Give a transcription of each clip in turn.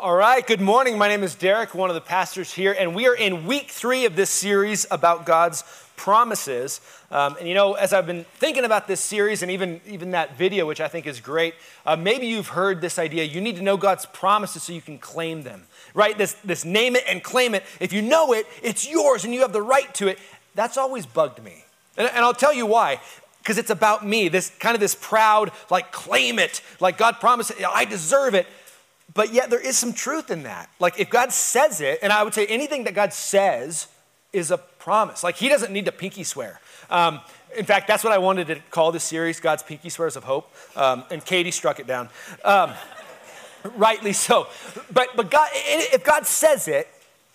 All right, good morning. My name is Derek, one of the pastors here, and we are in week three of this series about God's promises. Um, and you know, as I've been thinking about this series and even, even that video, which I think is great, uh, maybe you've heard this idea you need to know God's promises so you can claim them, right? This, this name it and claim it. If you know it, it's yours and you have the right to it. That's always bugged me. And, and I'll tell you why because it's about me. This kind of this proud, like, claim it, like God promised I deserve it. But yet there is some truth in that. Like, if God says it, and I would say anything that God says is a promise. Like, He doesn't need to pinky swear. Um, in fact, that's what I wanted to call this series, God's Pinky Swears of Hope. Um, and Katie struck it down. Um, rightly so. But, but God, if God says it,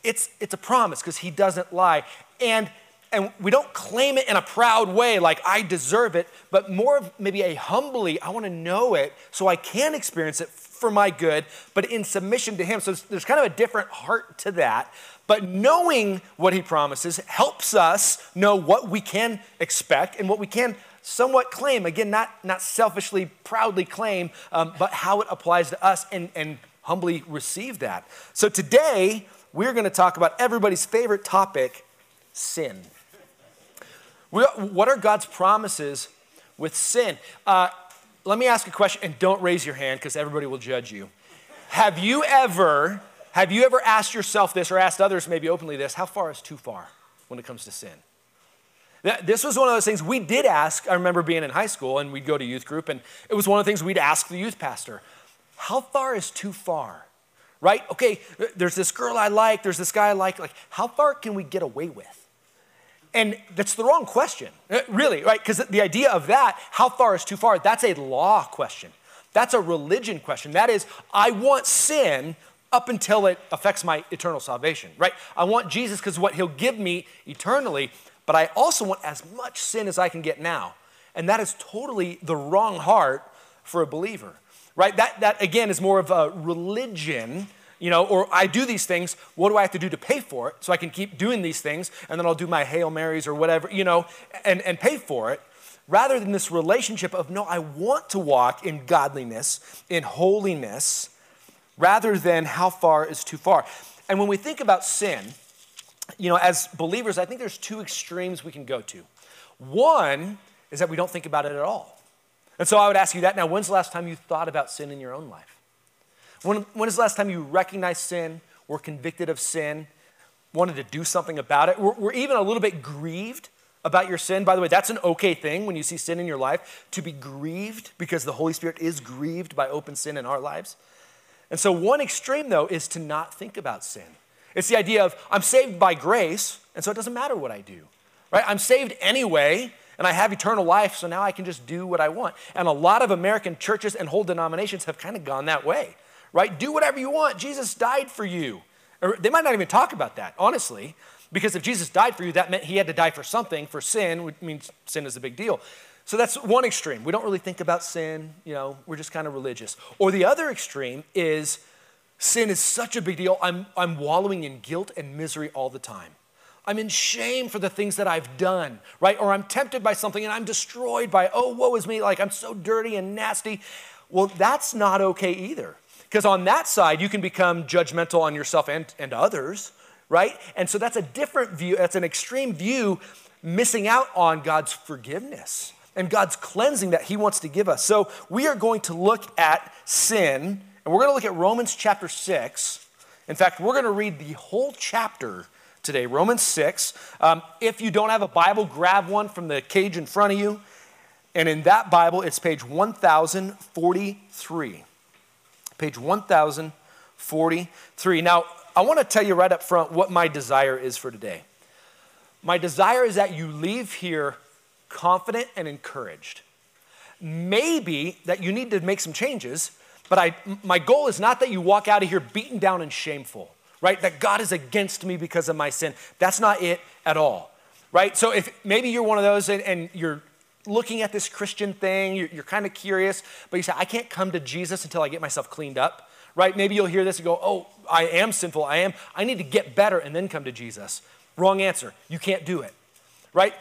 it's, it's a promise because He doesn't lie. And and we don't claim it in a proud way like I deserve it, but more of maybe a humbly, I want to know it so I can experience it for my good, but in submission to Him. So there's kind of a different heart to that. But knowing what He promises helps us know what we can expect and what we can somewhat claim. Again, not, not selfishly, proudly claim, um, but how it applies to us and, and humbly receive that. So today, we're going to talk about everybody's favorite topic sin. What are God's promises with sin? Uh, let me ask a question, and don't raise your hand because everybody will judge you. Have you ever, have you ever asked yourself this, or asked others maybe openly this? How far is too far when it comes to sin? This was one of those things we did ask. I remember being in high school and we'd go to youth group, and it was one of the things we'd ask the youth pastor How far is too far? Right? Okay, there's this girl I like, there's this guy I like. Like, how far can we get away with? And that's the wrong question, uh, really, right? Because the idea of that, how far is too far, that's a law question. That's a religion question. That is, I want sin up until it affects my eternal salvation, right? I want Jesus because what he'll give me eternally, but I also want as much sin as I can get now. And that is totally the wrong heart for a believer, right? That, that again, is more of a religion you know, or I do these things, what do I have to do to pay for it? So I can keep doing these things, and then I'll do my Hail Marys or whatever, you know, and, and pay for it. Rather than this relationship of, no, I want to walk in godliness, in holiness, rather than how far is too far. And when we think about sin, you know, as believers, I think there's two extremes we can go to. One is that we don't think about it at all. And so I would ask you that now, when's the last time you thought about sin in your own life? When, when is the last time you recognized sin, were convicted of sin, wanted to do something about it, were, were even a little bit grieved about your sin? By the way, that's an okay thing when you see sin in your life, to be grieved because the Holy Spirit is grieved by open sin in our lives. And so, one extreme, though, is to not think about sin. It's the idea of I'm saved by grace, and so it doesn't matter what I do, right? I'm saved anyway, and I have eternal life, so now I can just do what I want. And a lot of American churches and whole denominations have kind of gone that way right? Do whatever you want. Jesus died for you. Or they might not even talk about that, honestly, because if Jesus died for you, that meant he had to die for something, for sin, which means sin is a big deal. So that's one extreme. We don't really think about sin, you know, we're just kind of religious. Or the other extreme is sin is such a big deal, I'm, I'm wallowing in guilt and misery all the time. I'm in shame for the things that I've done, right? Or I'm tempted by something and I'm destroyed by, oh, woe is me, like I'm so dirty and nasty. Well, that's not okay either. Because on that side, you can become judgmental on yourself and, and others, right? And so that's a different view, that's an extreme view, missing out on God's forgiveness and God's cleansing that He wants to give us. So we are going to look at sin, and we're going to look at Romans chapter 6. In fact, we're going to read the whole chapter today, Romans 6. Um, if you don't have a Bible, grab one from the cage in front of you. And in that Bible, it's page 1043 page 1043. Now, I want to tell you right up front what my desire is for today. My desire is that you leave here confident and encouraged. Maybe that you need to make some changes, but I, my goal is not that you walk out of here beaten down and shameful, right? That God is against me because of my sin. That's not it at all, right? So if maybe you're one of those and, and you're looking at this Christian thing, you're, you're kind of curious, but you say, I can't come to Jesus until I get myself cleaned up, right? Maybe you'll hear this and go, oh, I am sinful. I am. I need to get better and then come to Jesus. Wrong answer. You can't do it, right?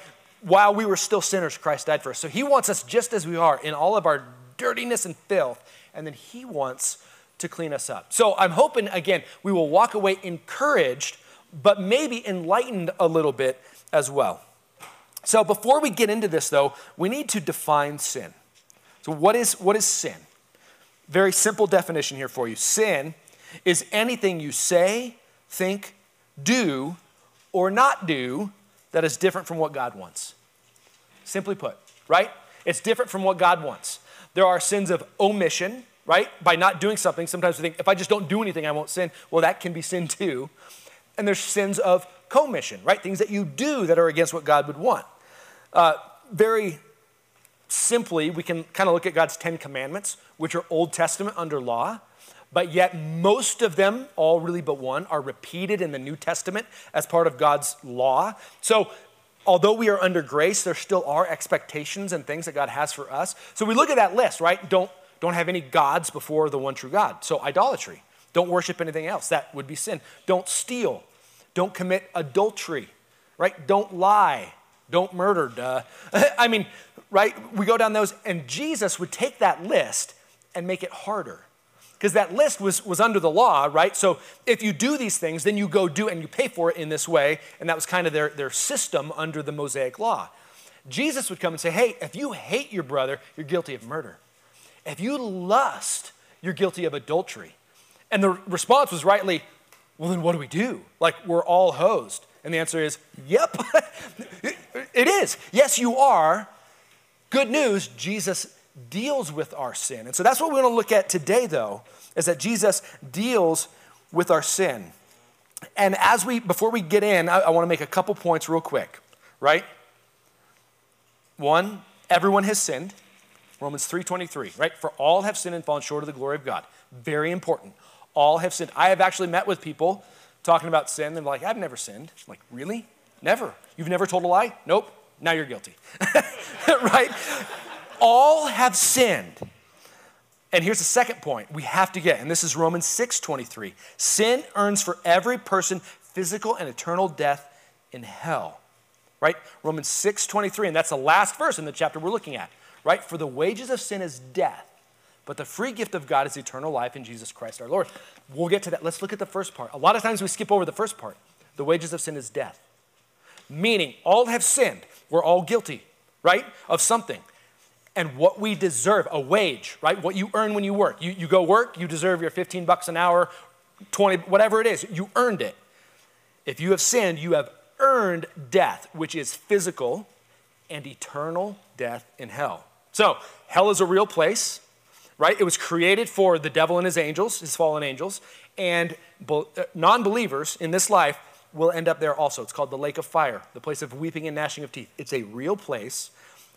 While we were still sinners, Christ died for us. So he wants us just as we are in all of our dirtiness and filth, and then he wants to clean us up. So I'm hoping, again, we will walk away encouraged, but maybe enlightened a little bit as well. So before we get into this, though, we need to define sin. So, what is, what is sin? Very simple definition here for you. Sin is anything you say, think, do, or not do that is different from what God wants. Simply put, right? It's different from what God wants. There are sins of omission, right? By not doing something, sometimes we think, if I just don't do anything, I won't sin. Well, that can be sin too. And there's sins of commission, right? Things that you do that are against what God would want. Uh, very simply, we can kind of look at God's Ten Commandments, which are Old Testament under law, but yet most of them, all really but one, are repeated in the New Testament as part of God's law. So, although we are under grace, there still are expectations and things that God has for us. So, we look at that list, right? Don't, don't have any gods before the one true God. So, idolatry. Don't worship anything else. That would be sin. Don't steal. Don't commit adultery, right? Don't lie. Don't murder. Duh. I mean, right? We go down those, and Jesus would take that list and make it harder. Because that list was, was under the law, right? So if you do these things, then you go do and you pay for it in this way. And that was kind of their, their system under the Mosaic law. Jesus would come and say, hey, if you hate your brother, you're guilty of murder. If you lust, you're guilty of adultery. And the response was rightly, well, then what do we do? Like, we're all hosed. And the answer is, yep, it is. Yes, you are. Good news, Jesus deals with our sin. And so that's what we want to look at today, though, is that Jesus deals with our sin. And as we, before we get in, I, I want to make a couple points real quick, right? One, everyone has sinned. Romans 3.23, right? For all have sinned and fallen short of the glory of God. Very important. All have sinned. I have actually met with people talking about sin. They're like, I've never sinned. I'm like, really? Never. You've never told a lie? Nope. Now you're guilty. right? all have sinned. And here's the second point we have to get, and this is Romans 6 23. Sin earns for every person physical and eternal death in hell. Right? Romans 6 23, and that's the last verse in the chapter we're looking at. Right? For the wages of sin is death, but the free gift of God is eternal life in Jesus Christ our Lord. We'll get to that. Let's look at the first part. A lot of times we skip over the first part. The wages of sin is death. Meaning, all have sinned. We're all guilty, right? Of something and what we deserve a wage, right? What you earn when you work. You, you go work, you deserve your 15 bucks an hour, 20, whatever it is, you earned it. If you have sinned, you have earned death, which is physical and eternal death in hell. So, hell is a real place, right? It was created for the devil and his angels, his fallen angels, and uh, non believers in this life will end up there also. It's called the lake of fire, the place of weeping and gnashing of teeth. It's a real place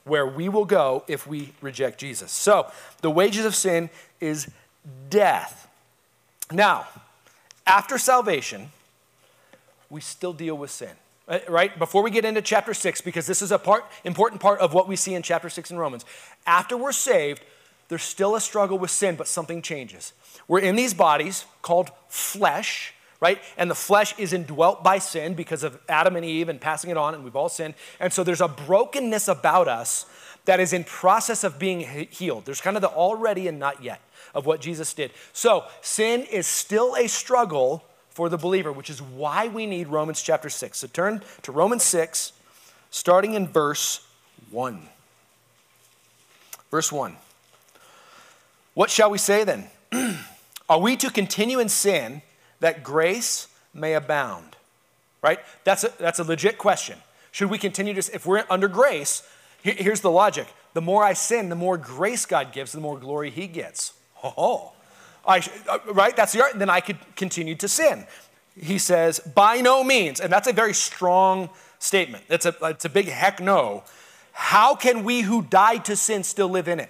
where we will go if we reject Jesus. So, the wages of sin is death. Now, after salvation, we still deal with sin. Uh, right? Before we get into chapter 6, because this is a part, important part of what we see in chapter 6 in Romans. After we're saved, there's still a struggle with sin, but something changes. We're in these bodies called flesh, right? And the flesh is indwelt by sin because of Adam and Eve and passing it on, and we've all sinned. And so there's a brokenness about us that is in process of being healed. There's kind of the already and not yet of what Jesus did. So sin is still a struggle for the believer, which is why we need Romans chapter 6. So turn to Romans 6, starting in verse 1. Verse 1. What shall we say then? Are we to continue in sin? that grace may abound. Right? That's a, that's a legit question. Should we continue to, if we're under grace, here's the logic. The more I sin, the more grace God gives, the more glory He gets. Oh, I, uh, right? That's the art. Then I could continue to sin. He says, by no means. And that's a very strong statement. It's a, it's a big heck no. How can we who died to sin still live in it?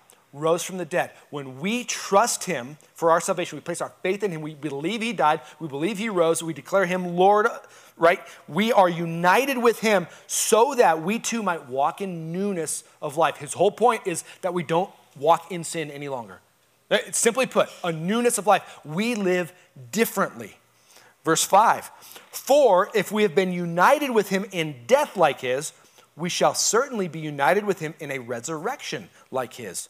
rose from the dead. When we trust him for our salvation, we place our faith in him, we believe he died, we believe he rose, we declare him Lord, right? We are united with him so that we too might walk in newness of life. His whole point is that we don't walk in sin any longer. Eh, simply put, a newness of life. We live differently. Verse 5 For if we have been united with him in death like his, we shall certainly be united with him in a resurrection like his.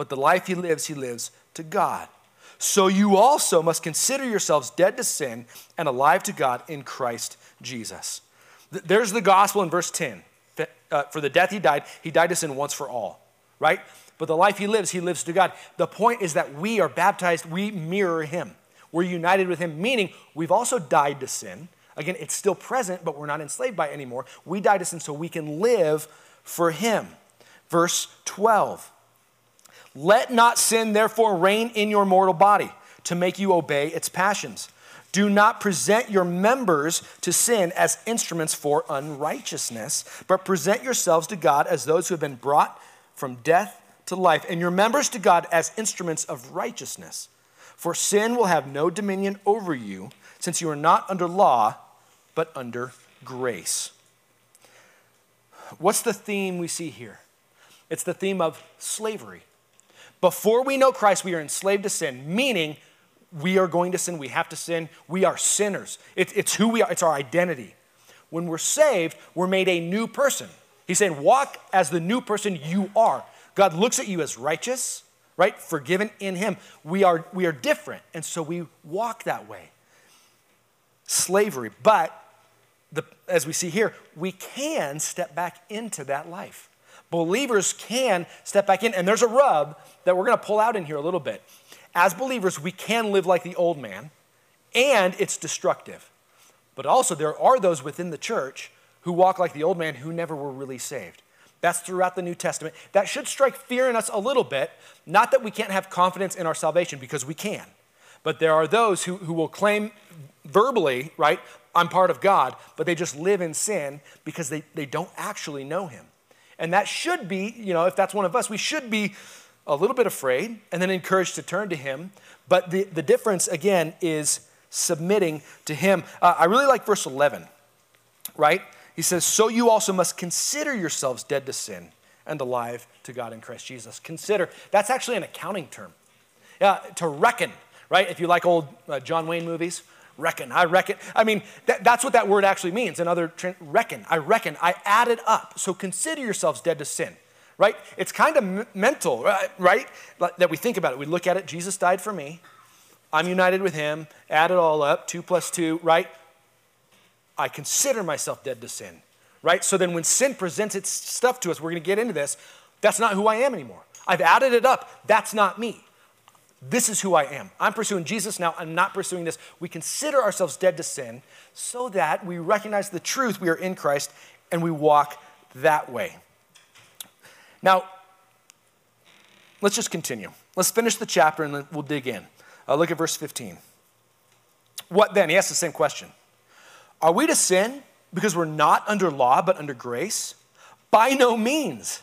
But the life he lives, he lives to God. So you also must consider yourselves dead to sin and alive to God in Christ Jesus. There's the gospel in verse 10. Uh, for the death he died, he died to sin once for all, right? But the life he lives, he lives to God. The point is that we are baptized, we mirror him. We're united with him, meaning we've also died to sin. Again, it's still present, but we're not enslaved by it anymore. We died to sin so we can live for him. Verse 12 Let not sin therefore reign in your mortal body to make you obey its passions. Do not present your members to sin as instruments for unrighteousness, but present yourselves to God as those who have been brought from death to life, and your members to God as instruments of righteousness. For sin will have no dominion over you, since you are not under law, but under grace. What's the theme we see here? It's the theme of slavery. Before we know Christ, we are enslaved to sin, meaning we are going to sin, we have to sin, we are sinners. It, it's who we are, it's our identity. When we're saved, we're made a new person. He's saying, walk as the new person you are. God looks at you as righteous, right? Forgiven in Him. We are, we are different, and so we walk that way. Slavery, but the, as we see here, we can step back into that life. Believers can step back in, and there's a rub that we're going to pull out in here a little bit. As believers, we can live like the old man, and it's destructive. But also, there are those within the church who walk like the old man who never were really saved. That's throughout the New Testament. That should strike fear in us a little bit. Not that we can't have confidence in our salvation, because we can. But there are those who, who will claim verbally, right, I'm part of God, but they just live in sin because they, they don't actually know Him. And that should be, you know, if that's one of us, we should be a little bit afraid and then encouraged to turn to Him. But the, the difference, again, is submitting to Him. Uh, I really like verse 11, right? He says, So you also must consider yourselves dead to sin and alive to God in Christ Jesus. Consider, that's actually an accounting term. Yeah, to reckon, right? If you like old uh, John Wayne movies, reckon, I reckon. I mean, that, that's what that word actually means. Another, reckon, I reckon, I added up. So consider yourselves dead to sin, right? It's kind of m- mental, uh, right? That we think about it. We look at it, Jesus died for me. I'm united with him, add it all up, two plus two, right? I consider myself dead to sin, right? So then when sin presents its stuff to us, we're going to get into this, that's not who I am anymore. I've added it up. That's not me. This is who I am. I'm pursuing Jesus now. I'm not pursuing this. We consider ourselves dead to sin so that we recognize the truth we are in Christ and we walk that way. Now, let's just continue. Let's finish the chapter and we'll dig in. Uh, look at verse 15. What then? He asks the same question. Are we to sin because we're not under law but under grace? By no means.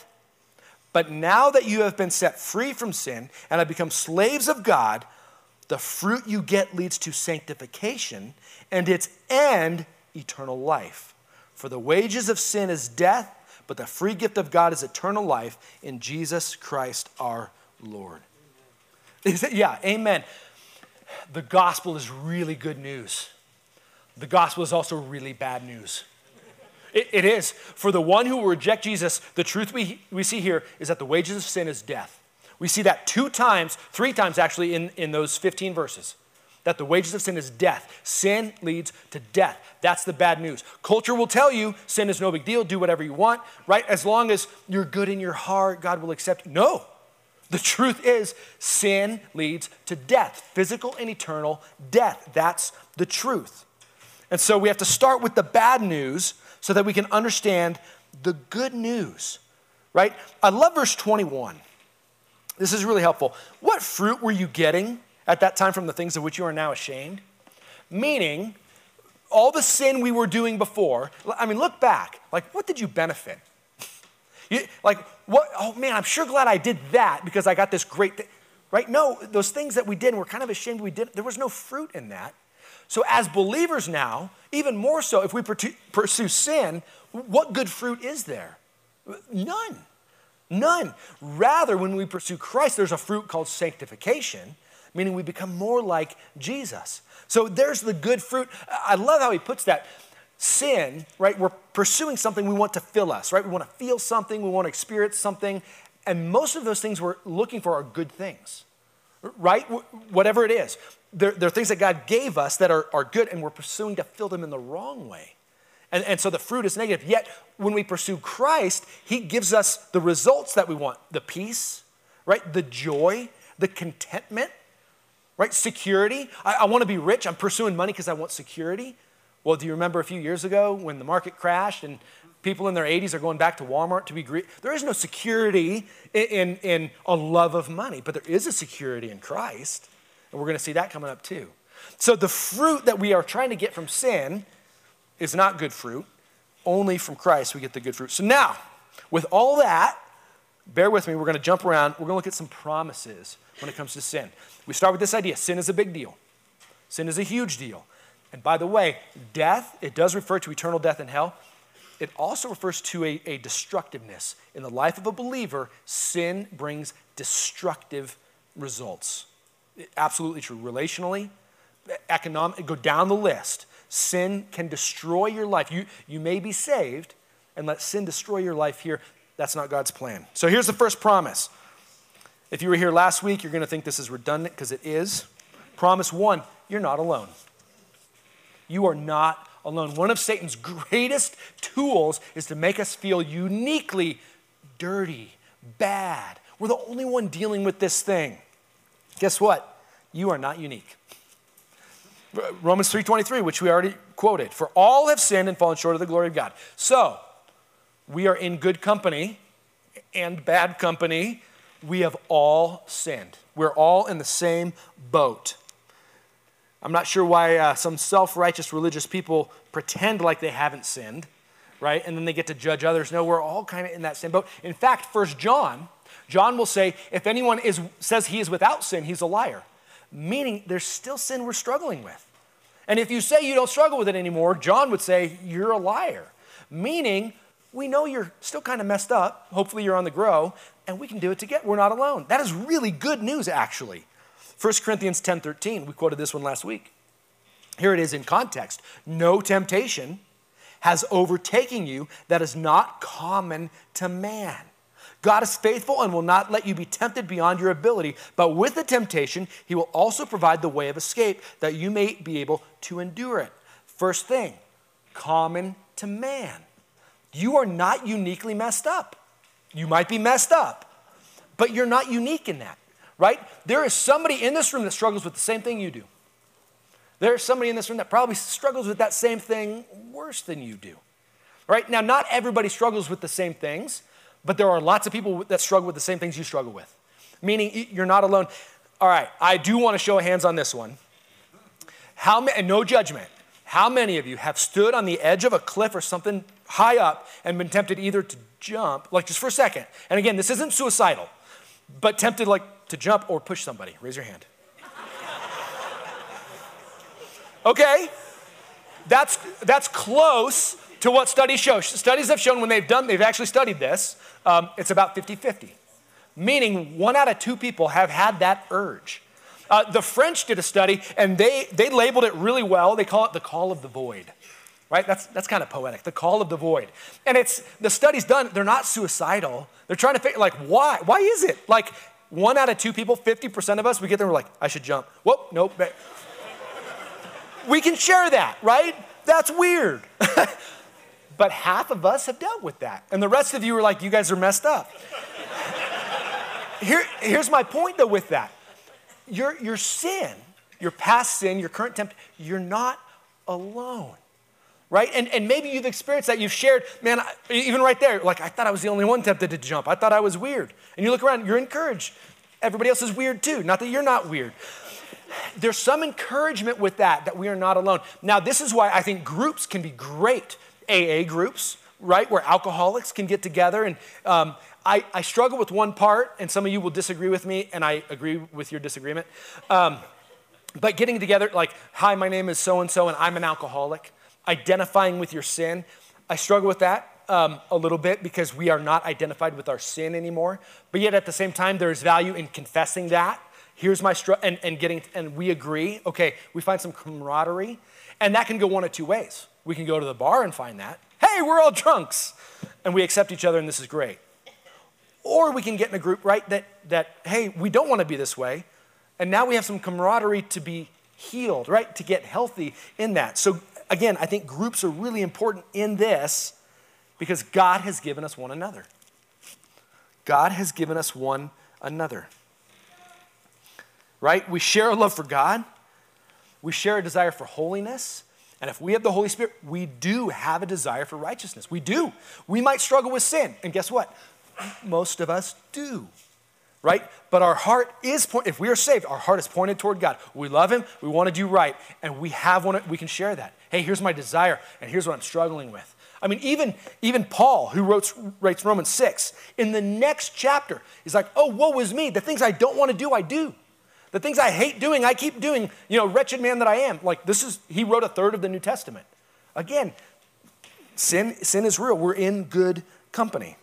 But now that you have been set free from sin and have become slaves of God, the fruit you get leads to sanctification, and its end, eternal life. For the wages of sin is death, but the free gift of God is eternal life in Jesus Christ our Lord. Yeah, amen. The gospel is really good news. The gospel is also really bad news. It, it is. For the one who will reject Jesus, the truth we, we see here is that the wages of sin is death. We see that two times, three times actually, in, in those 15 verses. That the wages of sin is death. Sin leads to death. That's the bad news. Culture will tell you sin is no big deal, do whatever you want, right? As long as you're good in your heart, God will accept you. No. The truth is, sin leads to death, physical and eternal death. That's the truth. And so we have to start with the bad news so that we can understand the good news, right? I love verse 21. This is really helpful. What fruit were you getting at that time from the things of which you are now ashamed? Meaning, all the sin we were doing before, I mean, look back. Like, what did you benefit? You, like, what? Oh man, I'm sure glad I did that because I got this great thing. Right? No, those things that we did and we're kind of ashamed we did, there was no fruit in that. So, as believers now, even more so, if we pursue sin, what good fruit is there? None. None. Rather, when we pursue Christ, there's a fruit called sanctification, meaning we become more like Jesus. So there's the good fruit. I love how he puts that. Sin, right? We're pursuing something we want to fill us, right? We want to feel something, we want to experience something. And most of those things we're looking for are good things, right? Whatever it is. They're, they're things that God gave us that are, are good, and we're pursuing to fill them in the wrong way. And, and so the fruit is negative. Yet, when we pursue Christ, He gives us the results that we want the peace, right? The joy, the contentment, right? Security. I, I want to be rich. I'm pursuing money because I want security. Well, do you remember a few years ago when the market crashed and people in their 80s are going back to Walmart to be greedy? There is no security in, in, in a love of money, but there is a security in Christ. And we're going to see that coming up too. So the fruit that we are trying to get from sin is not good fruit. Only from Christ we get the good fruit. So now, with all that, bear with me, we're going to jump around. We're going to look at some promises when it comes to sin. We start with this idea sin is a big deal, sin is a huge deal. And by the way, death, it does refer to eternal death in hell. It also refers to a, a destructiveness. In the life of a believer, sin brings destructive results. Absolutely true. Relationally, economic, go down the list. Sin can destroy your life. You, you may be saved and let sin destroy your life here. That's not God's plan. So here's the first promise. If you were here last week, you're going to think this is redundant because it is. Promise one you're not alone. You are not alone. One of Satan's greatest tools is to make us feel uniquely dirty, bad. We're the only one dealing with this thing. Guess what? You are not unique. Romans 3:23, which we already quoted. For all have sinned and fallen short of the glory of God. So, we are in good company and bad company. We have all sinned. We're all in the same boat. I'm not sure why uh, some self righteous religious people pretend like they haven't sinned, right? And then they get to judge others. No, we're all kind of in that same boat. In fact, First John, John will say, if anyone is, says he is without sin, he's a liar meaning there's still sin we're struggling with. And if you say you don't struggle with it anymore, John would say you're a liar, meaning we know you're still kind of messed up. Hopefully, you're on the grow, and we can do it together. We're not alone. That is really good news, actually. 1 Corinthians 10:13, we quoted this one last week. Here it is in context No temptation has overtaken you that is not common to man. God is faithful and will not let you be tempted beyond your ability, but with the temptation, He will also provide the way of escape that you may be able to endure it. First thing, common to man. You are not uniquely messed up. You might be messed up, but you're not unique in that, right? There is somebody in this room that struggles with the same thing you do. There's somebody in this room that probably struggles with that same thing worse than you do. Right? Now, not everybody struggles with the same things. But there are lots of people that struggle with the same things you struggle with, meaning you're not alone. All right, I do want to show hands on this one. How many, no judgment, how many of you have stood on the edge of a cliff or something high up and been tempted either to jump, like just for a second, and again, this isn't suicidal, but tempted like to jump or push somebody? Raise your hand. Okay, that's, that's close to what studies show. Studies have shown when they've done, they've actually studied this, um, it's about 50 50. Meaning one out of two people have had that urge. Uh, the French did a study and they, they labeled it really well. They call it the call of the void, right? That's, that's kind of poetic, the call of the void. And it's, the study's done, they're not suicidal. They're trying to figure, like, why? Why is it? Like, one out of two people, 50% of us, we get there, we're like, I should jump. Whoop, nope. we can share that, right? That's weird. but half of us have dealt with that. And the rest of you are like, you guys are messed up. Here, here's my point though with that your, your sin, your past sin, your current tempt, you're not alone. Right? And, and maybe you've experienced that. You've shared, man, even right there, like, I thought I was the only one tempted to jump. I thought I was weird. And you look around, you're encouraged. Everybody else is weird too. Not that you're not weird. There's some encouragement with that, that we are not alone. Now, this is why I think groups can be great. AA groups, right? Where alcoholics can get together and um, I, I, struggle with one part, and some of you will disagree with me, and I agree with your disagreement. Um, but getting together, like, hi, my name is so and so, and I'm an alcoholic, identifying with your sin, I struggle with that um, a little bit because we are not identified with our sin anymore. But yet at the same time, there's value in confessing that. Here's my struggle, and, and getting, and we agree. Okay, we find some camaraderie, and that can go one of two ways. We can go to the bar and find that. Hey, we're all drunks, and we accept each other, and this is great. Or we can get in a group, right, that, that hey, we don't want to be this way. And now we have some camaraderie to be healed, right, to get healthy in that. So, again, I think groups are really important in this because God has given us one another. God has given us one another. Right? We share a love for God, we share a desire for holiness. And if we have the Holy Spirit, we do have a desire for righteousness. We do. We might struggle with sin. And guess what? most of us do right? But our heart is point. If we are saved, our heart is pointed toward God. We love Him. We want to do right, and we have one. We can share that. Hey, here's my desire, and here's what I'm struggling with. I mean, even even Paul, who wrote writes Romans six, in the next chapter, he's like, "Oh, woe is me! The things I don't want to do, I do. The things I hate doing, I keep doing. You know, wretched man that I am." Like this is he wrote a third of the New Testament. Again, sin sin is real. We're in good company.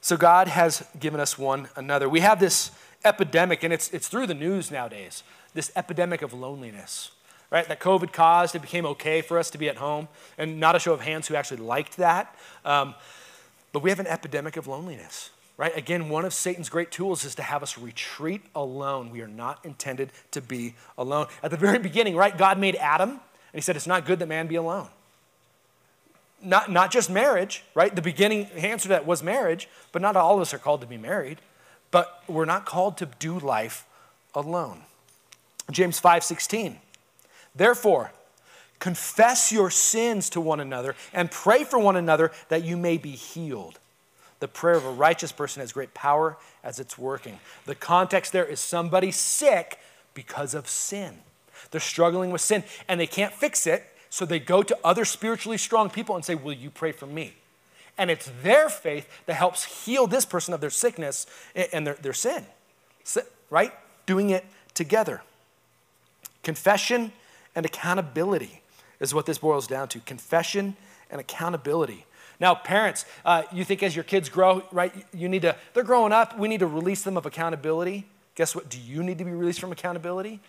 So God has given us one another. We have this epidemic, and it's, it's through the news nowadays, this epidemic of loneliness, right? That COVID caused. It became okay for us to be at home, and not a show of hands who actually liked that. Um, but we have an epidemic of loneliness, right? Again, one of Satan's great tools is to have us retreat alone. We are not intended to be alone. At the very beginning, right, God made Adam, and he said, It's not good that man be alone not, not just marriage, right? The beginning answer to that was marriage, but not all of us are called to be married. But we're not called to do life alone. James 5 16. Therefore, confess your sins to one another and pray for one another that you may be healed. The prayer of a righteous person has great power as it's working. The context there is somebody sick because of sin. They're struggling with sin and they can't fix it so they go to other spiritually strong people and say, Will you pray for me? And it's their faith that helps heal this person of their sickness and their, their sin, right? Doing it together. Confession and accountability is what this boils down to. Confession and accountability. Now, parents, uh, you think as your kids grow, right, you need to, they're growing up, we need to release them of accountability. Guess what? Do you need to be released from accountability?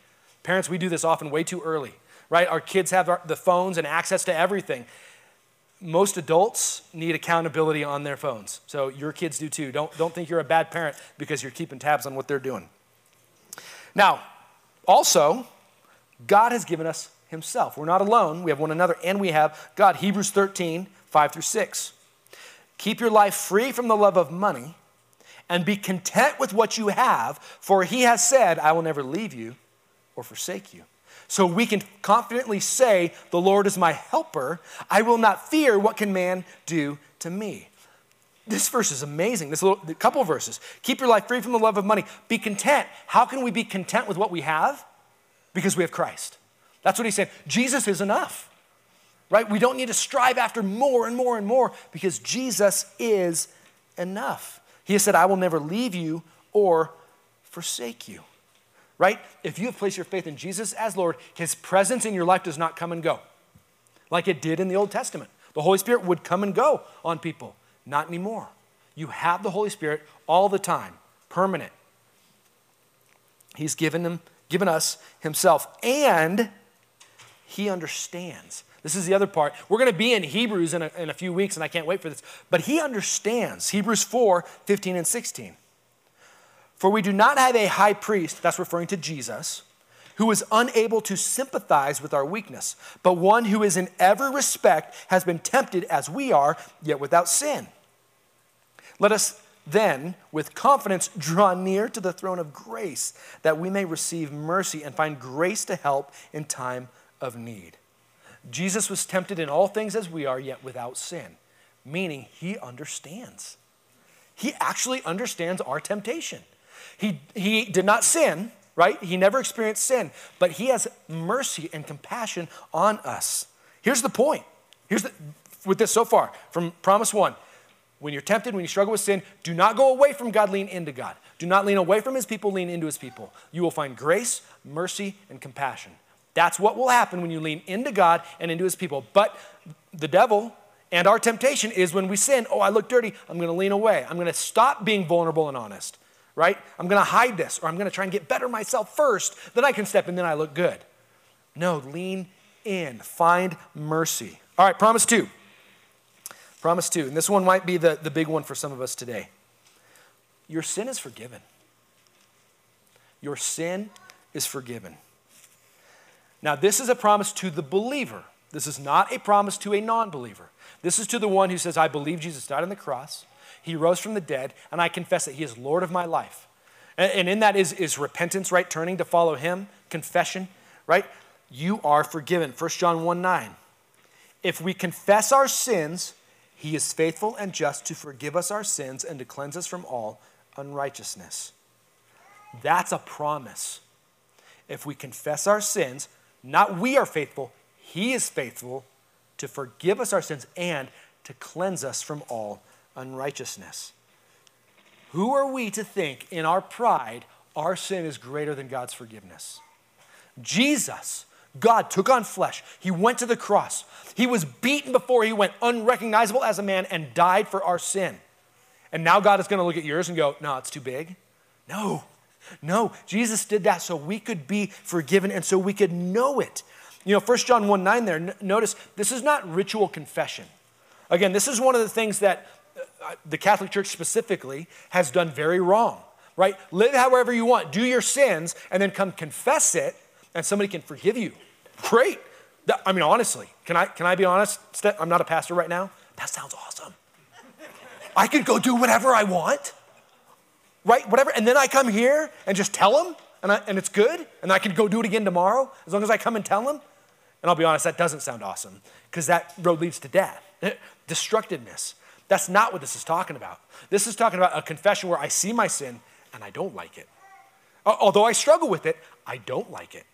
Parents, we do this often way too early right? Our kids have our, the phones and access to everything. Most adults need accountability on their phones. So your kids do too. Don't, don't think you're a bad parent because you're keeping tabs on what they're doing. Now, also, God has given us Himself. We're not alone. We have one another, and we have God. Hebrews 13, 5 through 6. Keep your life free from the love of money and be content with what you have, for He has said, I will never leave you or forsake you. So we can confidently say, The Lord is my helper. I will not fear what can man do to me. this verse is amazing. This little couple verses. Keep your life free from the love of money. Be content. How can we be content with what we have? Because we have Christ. That's what he's saying. Jesus is enough. Right? We don't need to strive after more and more and more because Jesus is enough. He has said, I will never leave you or forsake you. Right? If you have placed your faith in Jesus as Lord, his presence in your life does not come and go like it did in the Old Testament. The Holy Spirit would come and go on people. Not anymore. You have the Holy Spirit all the time, permanent. He's given them, given us himself, and he understands. This is the other part. We're going to be in Hebrews in a, in a few weeks, and I can't wait for this. But he understands. Hebrews 4 15 and 16. For we do not have a high priest, that's referring to Jesus, who is unable to sympathize with our weakness, but one who is in every respect has been tempted as we are, yet without sin. Let us then, with confidence, draw near to the throne of grace, that we may receive mercy and find grace to help in time of need. Jesus was tempted in all things as we are, yet without sin, meaning he understands. He actually understands our temptation. He, he did not sin, right? He never experienced sin, but he has mercy and compassion on us. Here's the point. Here's the, with this so far from Promise 1 when you're tempted, when you struggle with sin, do not go away from God, lean into God. Do not lean away from his people, lean into his people. You will find grace, mercy, and compassion. That's what will happen when you lean into God and into his people. But the devil and our temptation is when we sin, oh, I look dirty, I'm going to lean away. I'm going to stop being vulnerable and honest, right? I'm going to hide this, or I'm going to try and get better myself first. Then I can step in, then I look good. No, lean in, find mercy. All right, promise two. Promise two, and this one might be the, the big one for some of us today. Your sin is forgiven. Your sin is forgiven. Now, this is a promise to the believer. This is not a promise to a non believer. This is to the one who says, I believe Jesus died on the cross, he rose from the dead, and I confess that he is Lord of my life. And, and in that is, is repentance, right? Turning to follow him, confession, right? You are forgiven. 1 John 1 9. If we confess our sins, he is faithful and just to forgive us our sins and to cleanse us from all unrighteousness. That's a promise. If we confess our sins, not we are faithful, He is faithful to forgive us our sins and to cleanse us from all unrighteousness. Who are we to think in our pride our sin is greater than God's forgiveness? Jesus God took on flesh. He went to the cross. He was beaten before he went, unrecognizable as a man, and died for our sin. And now God is going to look at yours and go, No, it's too big. No, no. Jesus did that so we could be forgiven and so we could know it. You know, 1 John 1 9 there, notice this is not ritual confession. Again, this is one of the things that uh, the Catholic Church specifically has done very wrong, right? Live however you want, do your sins, and then come confess it, and somebody can forgive you. Great. I mean, honestly, can I, can I be honest? I'm not a pastor right now. That sounds awesome. I could go do whatever I want, right? Whatever. And then I come here and just tell them, and, I, and it's good. And I can go do it again tomorrow as long as I come and tell them. And I'll be honest, that doesn't sound awesome because that road leads to death, destructiveness. That's not what this is talking about. This is talking about a confession where I see my sin and I don't like it. Although I struggle with it, I don't like it.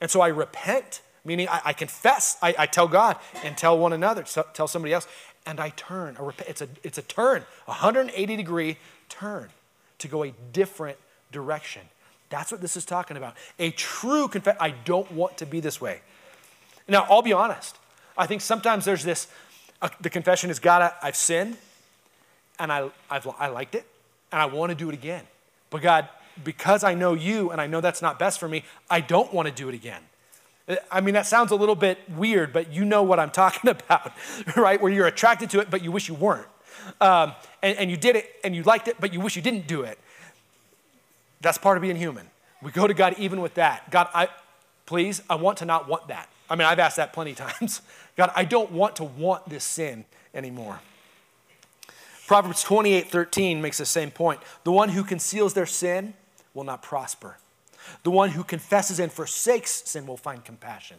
And so I repent meaning I, I confess, I, I, tell God and tell one another, tell somebody else, and I turn. It's a, it's a turn, a 180 degree turn to go a different direction. That's what this is talking about. A true confession. I don't want to be this way. Now, I'll be honest. I think sometimes there's this uh, the confession is God, I, have sinned, and I, I've, I liked it, and I want to do it again. But God, because I know you and I know that's not best for me, I don't want to do it again. I mean, that sounds a little bit weird, but you know what I'm talking about, right? Where you're attracted to it, but you wish you weren't. Um, and, and you did it and you liked it, but you wish you didn't do it. That's part of being human. We go to God even with that. God, I, please, I want to not want that. I mean, I've asked that plenty of times. God, I don't want to want this sin anymore. Proverbs 28 13 makes the same point. The one who conceals their sin will not prosper. The one who confesses and forsakes sin will find compassion.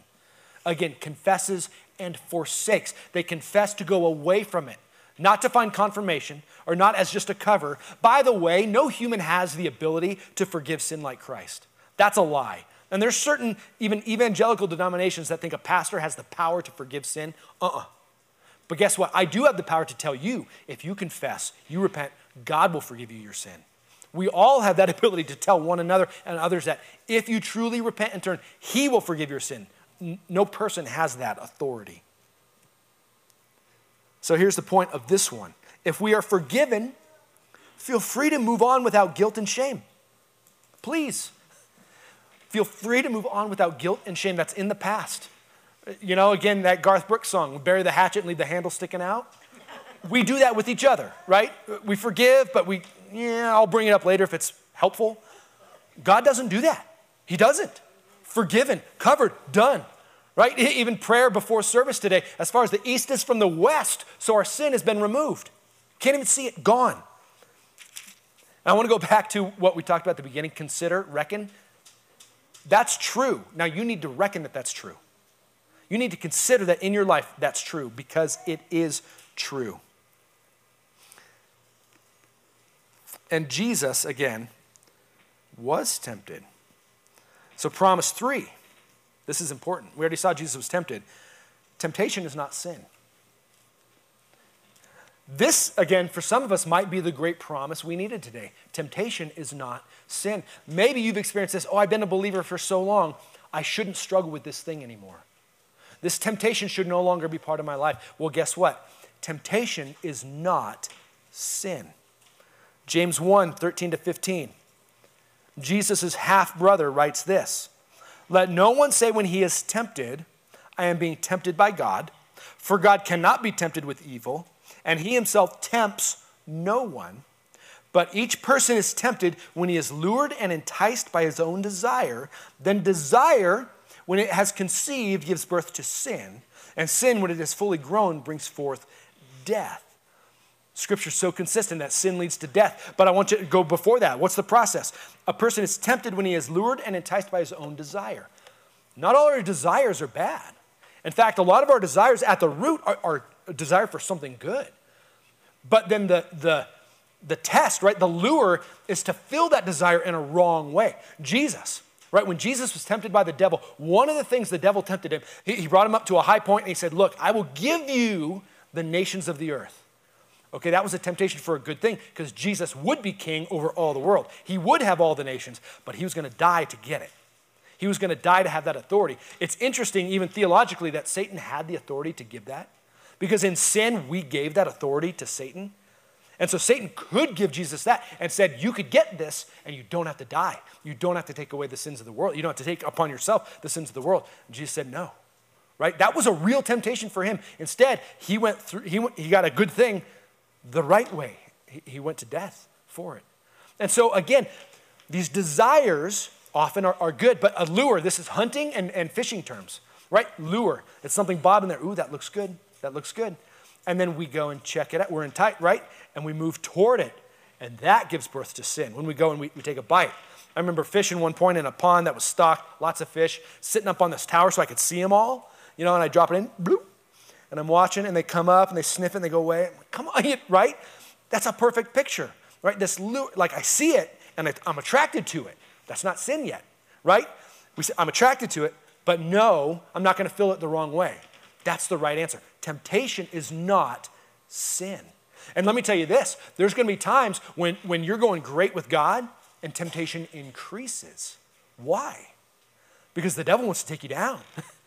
Again, confesses and forsakes. They confess to go away from it. not to find confirmation or not as just a cover. By the way, no human has the ability to forgive sin like Christ. That's a lie. And there's certain, even evangelical denominations that think a pastor has the power to forgive sin. Uh uh But guess what? I do have the power to tell you if you confess, you repent, God will forgive you your sin. We all have that ability to tell one another and others that if you truly repent and turn, He will forgive your sin. No person has that authority. So here's the point of this one if we are forgiven, feel free to move on without guilt and shame. Please. Feel free to move on without guilt and shame that's in the past. You know, again, that Garth Brooks song, bury the hatchet and leave the handle sticking out. We do that with each other, right? We forgive, but we, yeah, I'll bring it up later if it's helpful. God doesn't do that. He doesn't. Forgiven, covered, done. Right? Even prayer before service today, as far as the east is from the west, so our sin has been removed. Can't even see it, gone. I want to go back to what we talked about at the beginning consider, reckon. That's true. Now you need to reckon that that's true. You need to consider that in your life that's true because it is true. And Jesus, again, was tempted. So, promise three. This is important. We already saw Jesus was tempted. Temptation is not sin. This, again, for some of us, might be the great promise we needed today. Temptation is not sin. Maybe you've experienced this oh, I've been a believer for so long, I shouldn't struggle with this thing anymore. This temptation should no longer be part of my life. Well, guess what? Temptation is not sin. James 1 13 to 15. Jesus' half brother writes this Let no one say when he is tempted, I am being tempted by God, for God cannot be tempted with evil, and he himself tempts no one. But each person is tempted when he is lured and enticed by his own desire. Then desire, when it has conceived, gives birth to sin. And sin, when it is fully grown, brings forth death. Scripture's so consistent that sin leads to death. But I want you to go before that. What's the process? A person is tempted when he is lured and enticed by his own desire. Not all our desires are bad. In fact, a lot of our desires at the root are, are a desire for something good. But then the, the, the test, right, the lure is to fill that desire in a wrong way. Jesus, right, when Jesus was tempted by the devil, one of the things the devil tempted him, he, he brought him up to a high point and he said, Look, I will give you the nations of the earth. Okay, that was a temptation for a good thing because Jesus would be king over all the world. He would have all the nations, but he was going to die to get it. He was going to die to have that authority. It's interesting, even theologically, that Satan had the authority to give that because in sin, we gave that authority to Satan. And so Satan could give Jesus that and said, You could get this and you don't have to die. You don't have to take away the sins of the world. You don't have to take upon yourself the sins of the world. And Jesus said, No. Right? That was a real temptation for him. Instead, he went through, he, he got a good thing the right way. He, went to death for it. And so, again, these desires often are, are good, but a lure, this is hunting and, and fishing terms, right? Lure. It's something bobbing there. Ooh, that looks good. That looks good. And then we go and check it out. We're in tight, right? And we move toward it. And that gives birth to sin. When we go and we, we take a bite. I remember fishing one point in a pond that was stocked, lots of fish, sitting up on this tower so I could see them all. You know, and I drop it in, bloop, and I'm watching, and they come up and they sniff it and they go away. Like, come on, right? That's a perfect picture, right? This lure, like I see it and I'm attracted to it. That's not sin yet, right? We say, I'm attracted to it, but no, I'm not going to fill it the wrong way. That's the right answer. Temptation is not sin. And let me tell you this there's going to be times when, when you're going great with God and temptation increases. Why? Because the devil wants to take you down.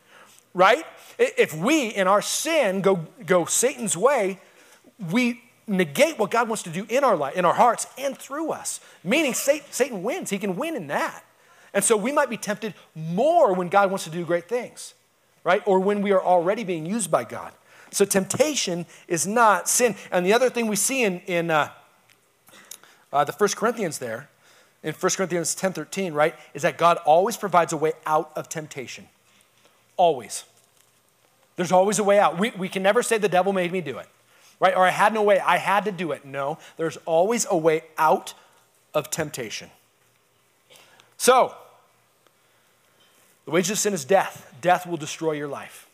right? If we, in our sin, go, go Satan's way, we negate what God wants to do in our life, in our hearts, and through us. Meaning Satan, wins. He can win in that. And so we might be tempted more when God wants to do great things, right? Or when we are already being used by God. So temptation is not sin. And the other thing we see in, in uh, uh, the First Corinthians there, in 1 Corinthians 10 13, right, is that God always provides a way out of temptation. Always. There's always a way out. We, we can never say the devil made me do it, right? Or I had no way, I had to do it. No, there's always a way out of temptation. So, the wages of sin is death. Death will destroy your life.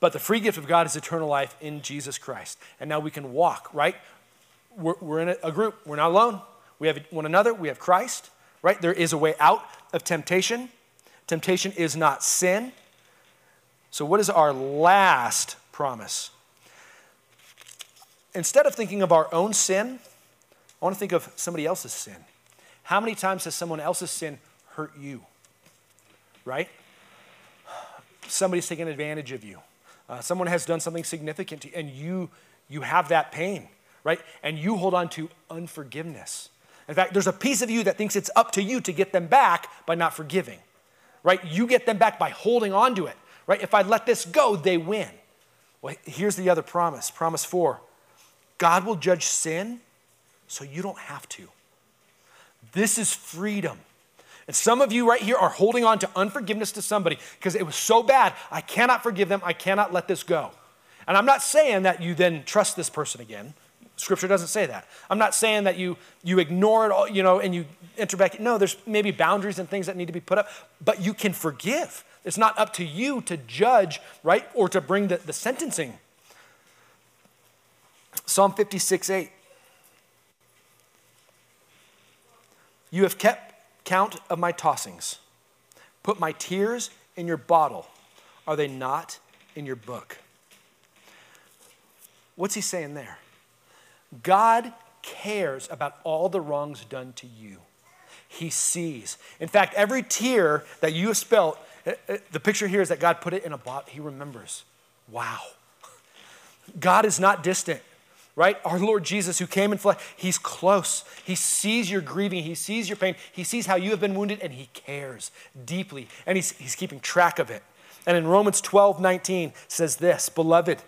But the free gift of God is eternal life in Jesus Christ. And now we can walk, right? We're, we're in a, a group. We're not alone. We have one another. We have Christ, right? There is a way out of temptation. Temptation is not sin. So, what is our last promise? Instead of thinking of our own sin, I want to think of somebody else's sin. How many times has someone else's sin hurt you? Right? Somebody's taken advantage of you. Uh, someone has done something significant to you, and you, you have that pain, right? And you hold on to unforgiveness. In fact, there's a piece of you that thinks it's up to you to get them back by not forgiving, right? You get them back by holding on to it, right? If I let this go, they win. Well, here's the other promise. Promise four God will judge sin so you don't have to. This is freedom. And some of you right here are holding on to unforgiveness to somebody because it was so bad, I cannot forgive them, I cannot let this go. And I'm not saying that you then trust this person again. Scripture doesn't say that. I'm not saying that you, you ignore it all, you know, and you enter back. No, there's maybe boundaries and things that need to be put up, but you can forgive. It's not up to you to judge, right, or to bring the, the sentencing. Psalm 56 8. You have kept count of my tossings. Put my tears in your bottle. Are they not in your book? What's he saying there? God cares about all the wrongs done to you. He sees. In fact, every tear that you have spilled, eh, eh, the picture here is that God put it in a bottle. He remembers. Wow. God is not distant right? Our Lord Jesus, who came in flesh, he's close. He sees your grieving, he sees your pain, he sees how you have been wounded, and he cares deeply, and he's, he's keeping track of it. And in Romans 12 19 says this Beloved,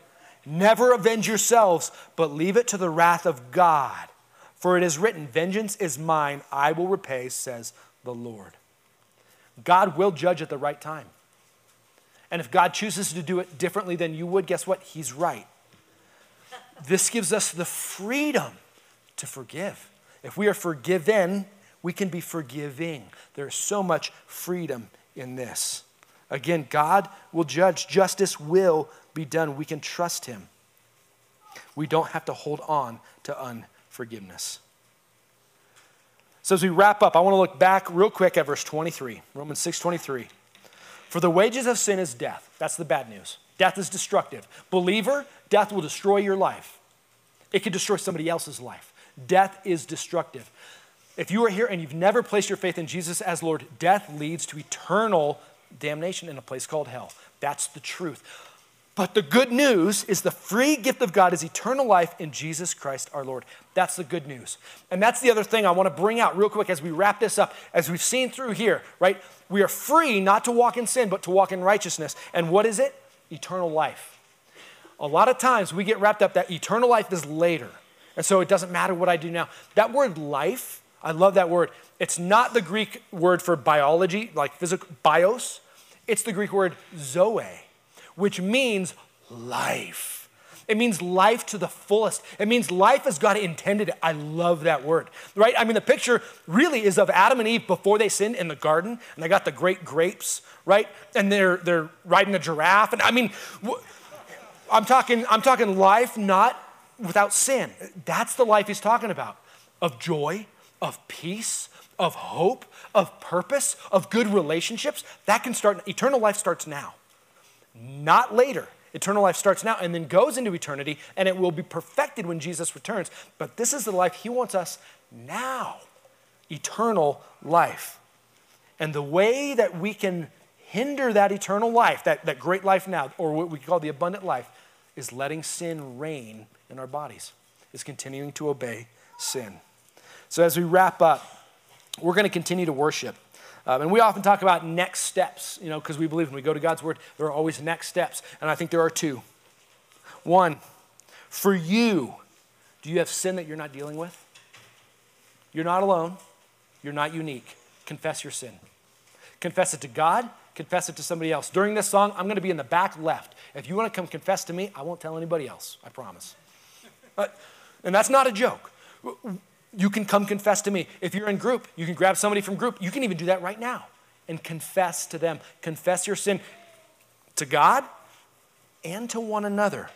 never avenge yourselves, but leave it to the wrath of God. For it is written, Vengeance is mine, I will repay, says the Lord. God will judge at the right time. And if God chooses to do it differently than you would, guess what? He's right this gives us the freedom to forgive. If we are forgiven, we can be forgiving. There's so much freedom in this. Again, God will judge, justice will be done. We can trust Him. We don't have to hold on to unforgiveness. So as we wrap up, I want to look back real quick at verse 23, Romans 6 23. For the wages of sin is death. That's the bad news. Death is destructive. Believer, death will destroy your life. It could destroy somebody else's life. Death is destructive. If you are here and you've never placed your faith in Jesus as Lord, death leads to eternal damnation in a place called hell. That's the truth. But the good news is the free gift of God is eternal life in Jesus Christ our Lord. That's the good news. And that's the other thing I want to bring out real quick as we wrap this up. As we've seen through here, right? We are free not to walk in sin, but to walk in righteousness. And what is it? eternal life. A lot of times we get wrapped up that eternal life is later. And so it doesn't matter what I do now. That word life, I love that word. It's not the Greek word for biology, like physical, bios. It's the Greek word zoe, which means life. It means life to the fullest. It means life as God intended it. I love that word, right? I mean, the picture really is of Adam and Eve before they sinned in the garden, and they got the great grapes, right? And they're they're riding a giraffe, and I mean, I'm talking I'm talking life not without sin. That's the life he's talking about, of joy, of peace, of hope, of purpose, of good relationships. That can start. Eternal life starts now, not later. Eternal life starts now and then goes into eternity, and it will be perfected when Jesus returns. But this is the life He wants us now eternal life. And the way that we can hinder that eternal life, that, that great life now, or what we call the abundant life, is letting sin reign in our bodies, is continuing to obey sin. So as we wrap up, we're going to continue to worship. Um, and we often talk about next steps, you know, because we believe when we go to God's Word, there are always next steps. And I think there are two. One, for you, do you have sin that you're not dealing with? You're not alone. You're not unique. Confess your sin. Confess it to God, confess it to somebody else. During this song, I'm going to be in the back left. If you want to come confess to me, I won't tell anybody else. I promise. But, and that's not a joke you can come confess to me. If you're in group, you can grab somebody from group. You can even do that right now and confess to them. Confess your sin to God and to one another,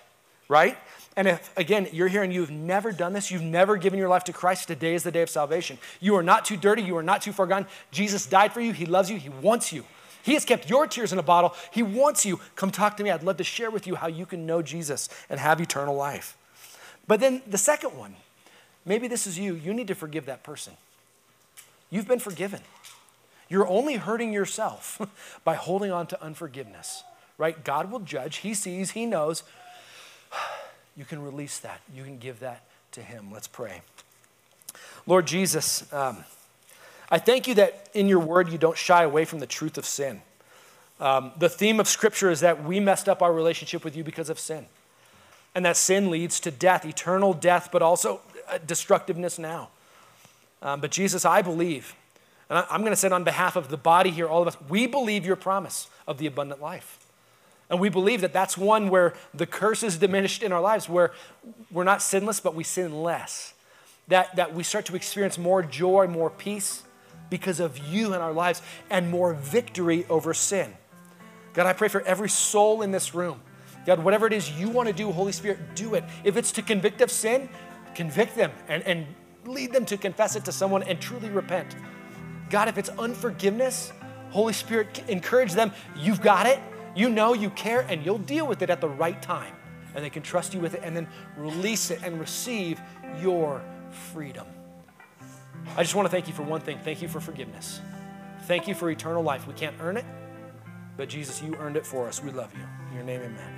right? And if, again, you're here and you've never done this, you've never given your life to Christ, today is the day of salvation. You are not too dirty, you are not too far gone. Jesus died for you, He loves you, He wants you. He has kept your tears in a bottle. He wants you. Come talk to me. I'd love to share with you how you can know Jesus and have eternal life. But then the second one, maybe this is you. You need to forgive that person. You've been forgiven. You're only hurting yourself by holding on to unforgiveness, right? God will judge. He sees, He knows. You can release that. You can give that to Him. Let's pray. Lord Jesus, um, I thank you that in your word you don't shy away from the truth of sin. Um, the theme of Scripture is that we messed up our relationship with you because of sin. And that sin leads to death, eternal death, but also destructiveness now. Um, but Jesus, I believe, and I, I'm going to say it on behalf of the body here, all of us, we believe your promise of the abundant life. And we believe that that's one where the curse is diminished in our lives, where we're not sinless, but we sin less. That, that we start to experience more joy, more peace because of you in our lives, and more victory over sin. God, I pray for every soul in this room. God, whatever it is you want to do, Holy Spirit, do it. If it's to convict of sin, convict them and, and lead them to confess it to someone and truly repent. God, if it's unforgiveness, Holy Spirit, encourage them. You've got it. You know, you care, and you'll deal with it at the right time. And they can trust you with it and then release it and receive your freedom. I just want to thank you for one thing. Thank you for forgiveness. Thank you for eternal life. We can't earn it, but Jesus, you earned it for us. We love you. In your name, amen.